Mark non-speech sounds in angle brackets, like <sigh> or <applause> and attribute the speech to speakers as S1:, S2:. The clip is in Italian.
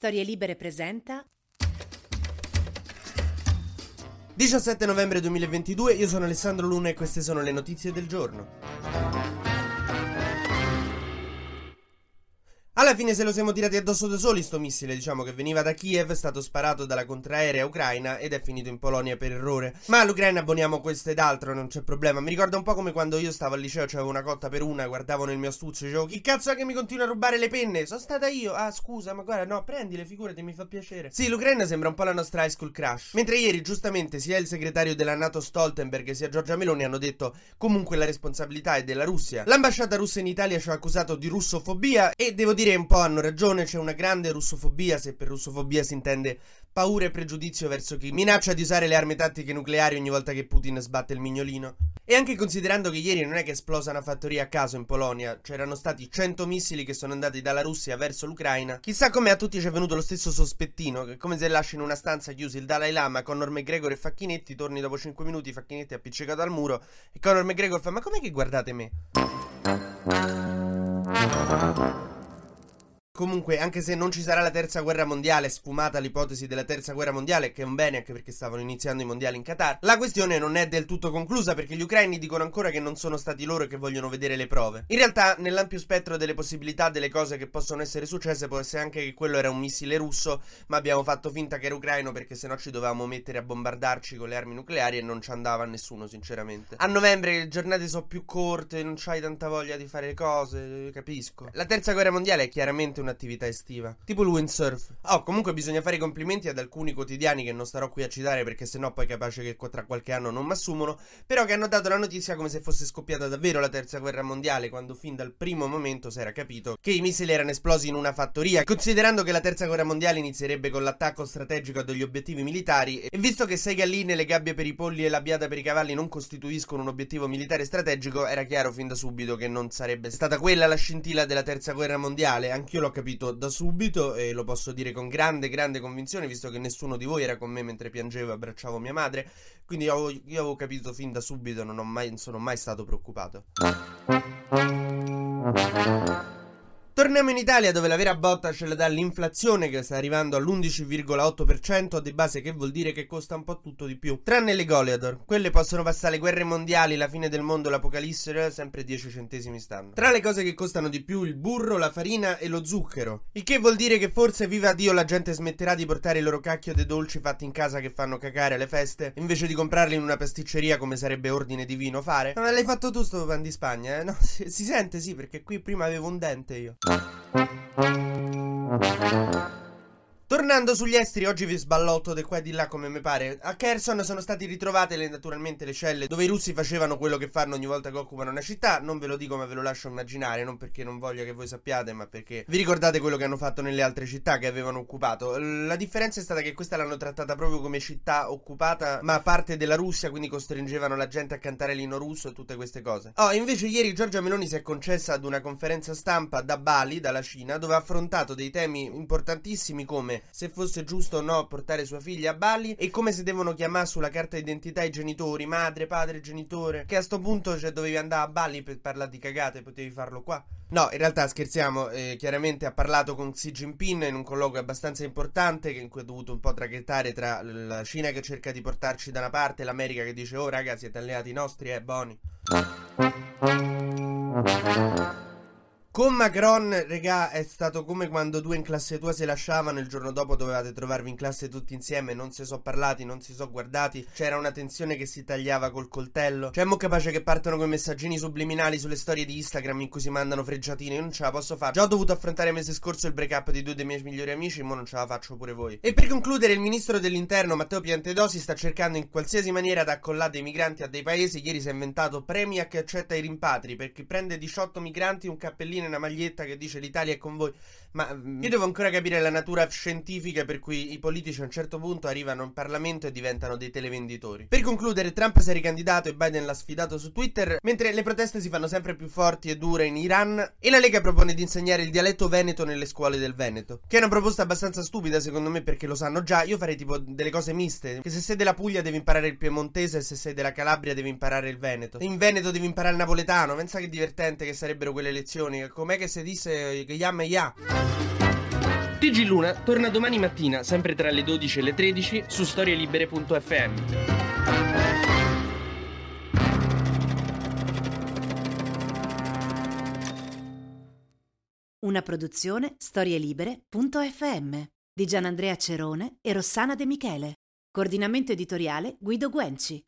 S1: Storie Libere presenta
S2: 17 novembre 2022, io sono Alessandro Luna e queste sono le notizie del giorno. Alla fine se lo siamo tirati addosso da soli sto missile, diciamo che veniva da Kiev, è stato sparato dalla contraerea ucraina ed è finito in Polonia per errore. Ma all'Ucraina abboniamo questo ed altro, non c'è problema. Mi ricorda un po' come quando io stavo al liceo, c'avevo una cotta per una, guardavo nel mio astuccio e dicevo chi cazzo è che mi continua a rubare le penne? Sono stata io. Ah scusa, ma guarda, no, prendile, figurati, mi fa piacere. Sì, l'Ucraina sembra un po' la nostra high school crash. Mentre ieri, giustamente, sia il segretario della NATO Stoltenberg sia Giorgia Meloni hanno detto comunque la responsabilità è della Russia. L'ambasciata russa in Italia ci ha accusato di russofobia e devo dire un po' hanno ragione c'è una grande russofobia, se per russofobia si intende paura e pregiudizio verso chi minaccia di usare le armi tattiche nucleari ogni volta che Putin sbatte il mignolino. E anche considerando che ieri non è che è esplosa una fattoria a caso in Polonia, c'erano stati 100 missili che sono andati dalla Russia verso l'Ucraina, chissà come a tutti ci è venuto lo stesso sospettino, che come se lasci in una stanza chiusi il Dalai Lama, Conor McGregor e Facchinetti, torni dopo 5 minuti, Facchinetti appiccicato al muro, e Conor McGregor fa ma com'è che guardate me? Comunque, anche se non ci sarà la terza guerra mondiale, sfumata l'ipotesi della terza guerra mondiale, che è un bene anche perché stavano iniziando i mondiali in Qatar, la questione non è del tutto conclusa perché gli ucraini dicono ancora che non sono stati loro che vogliono vedere le prove. In realtà, nell'ampio spettro delle possibilità delle cose che possono essere successe, può essere anche che quello era un missile russo, ma abbiamo fatto finta che era ucraino perché sennò ci dovevamo mettere a bombardarci con le armi nucleari e non ci andava nessuno, sinceramente. A novembre le giornate sono più corte, non c'hai tanta voglia di fare le cose, capisco. La terza guerra mondiale è chiaramente una un'attività estiva, tipo il windsurf. Oh, comunque bisogna fare i complimenti ad alcuni quotidiani che non starò qui a citare perché sennò poi capace che tra qualche anno non mi assumono, però che hanno dato la notizia come se fosse scoppiata davvero la terza guerra mondiale, quando fin dal primo momento si era capito che i missili erano esplosi in una fattoria, considerando che la terza guerra mondiale inizierebbe con l'attacco strategico a degli obiettivi militari, e visto che sei galline, le gabbie per i polli e la biada per i cavalli non costituiscono un obiettivo militare strategico, era chiaro fin da subito che non sarebbe stata quella la scintilla della terza guerra mondiale, anch'io l'ho capito da subito e lo posso dire con grande, grande convinzione, visto che nessuno di voi era con me mentre piangevo e abbracciavo mia madre. Quindi io, io avevo capito fin da subito, non, mai, non sono mai stato preoccupato. Torniamo in Italia dove la vera botta ce la dà l'inflazione che sta arrivando all'11,8% di base che vuol dire che costa un po' tutto di più. Tranne le Goleador, quelle possono passare le guerre mondiali, la fine del mondo, l'apocalisse, eh, sempre 10 centesimi stanno. Tra le cose che costano di più il burro, la farina e lo zucchero. Il che vuol dire che forse viva Dio la gente smetterà di portare i loro cacchio dei dolci fatti in casa che fanno cacare alle feste, invece di comprarli in una pasticceria come sarebbe ordine divino fare. Ma l'hai fatto tu sto pan di Spagna, eh? No, si, <laughs> si sente sì, perché qui prima avevo un dente io. Thank you. Tornando sugli esteri, oggi vi sballotto di qua e di là come mi pare. A Kherson sono stati ritrovate le, naturalmente le celle dove i russi facevano quello che fanno ogni volta che occupano una città. Non ve lo dico, ma ve lo lascio immaginare. Non perché non voglia che voi sappiate, ma perché vi ricordate quello che hanno fatto nelle altre città che avevano occupato. La differenza è stata che questa l'hanno trattata proprio come città occupata, ma parte della Russia, quindi costringevano la gente a cantare l'ino russo e tutte queste cose. Oh, invece ieri Giorgia Meloni si è concessa ad una conferenza stampa da Bali, dalla Cina, dove ha affrontato dei temi importantissimi come se fosse giusto o no portare sua figlia a Bali e come si devono chiamare sulla carta d'identità i genitori, madre, padre, genitore. Che a sto punto cioè, dovevi andare a Bali per parlare di cagate, potevi farlo qua. No, in realtà scherziamo, eh, chiaramente ha parlato con Xi Jinping in un colloquio abbastanza importante in cui ha dovuto un po' traghettare tra la Cina che cerca di portarci da una parte e l'America che dice oh raga siete alleati nostri, eh, buoni. Con Macron, regà, è stato come quando due in classe tua si lasciavano il giorno dopo dovevate trovarvi in classe tutti insieme, non si sono parlati, non si sono guardati, c'era una tensione che si tagliava col coltello. Cioè, mo capace che partono con messaggini subliminali sulle storie di Instagram in cui si mandano freggiatine, io non ce la posso fare. Già ho dovuto affrontare mese scorso il break up di due dei miei migliori amici, mo non ce la faccio pure voi. E per concludere, il ministro dell'interno Matteo Piantedosi sta cercando in qualsiasi maniera di accollare dei migranti a dei paesi. Ieri si è inventato premi a chi accetta i rimpatri, perché prende 18 migranti un cappellino una maglietta che dice l'Italia è con voi. Ma mm, io devo ancora capire la natura scientifica per cui i politici a un certo punto arrivano in Parlamento e diventano dei televenditori. Per concludere, Trump si è ricandidato e Biden l'ha sfidato su Twitter, mentre le proteste si fanno sempre più forti e dure in Iran e la Lega propone di insegnare il dialetto veneto nelle scuole del Veneto. Che è una proposta abbastanza stupida secondo me perché lo sanno già. Io farei tipo delle cose miste, che se sei della Puglia devi imparare il piemontese e se sei della Calabria devi imparare il veneto. In Veneto devi imparare il napoletano. Pensa che divertente che sarebbero quelle lezioni. Com'è che si dice che yam e ya? TG Luna torna domani mattina, sempre tra le 12 e le 13, su storielibere.fm.
S1: Una produzione storielibere.fm di Gianandrea Cerone e Rossana De Michele. Coordinamento editoriale Guido Guenci.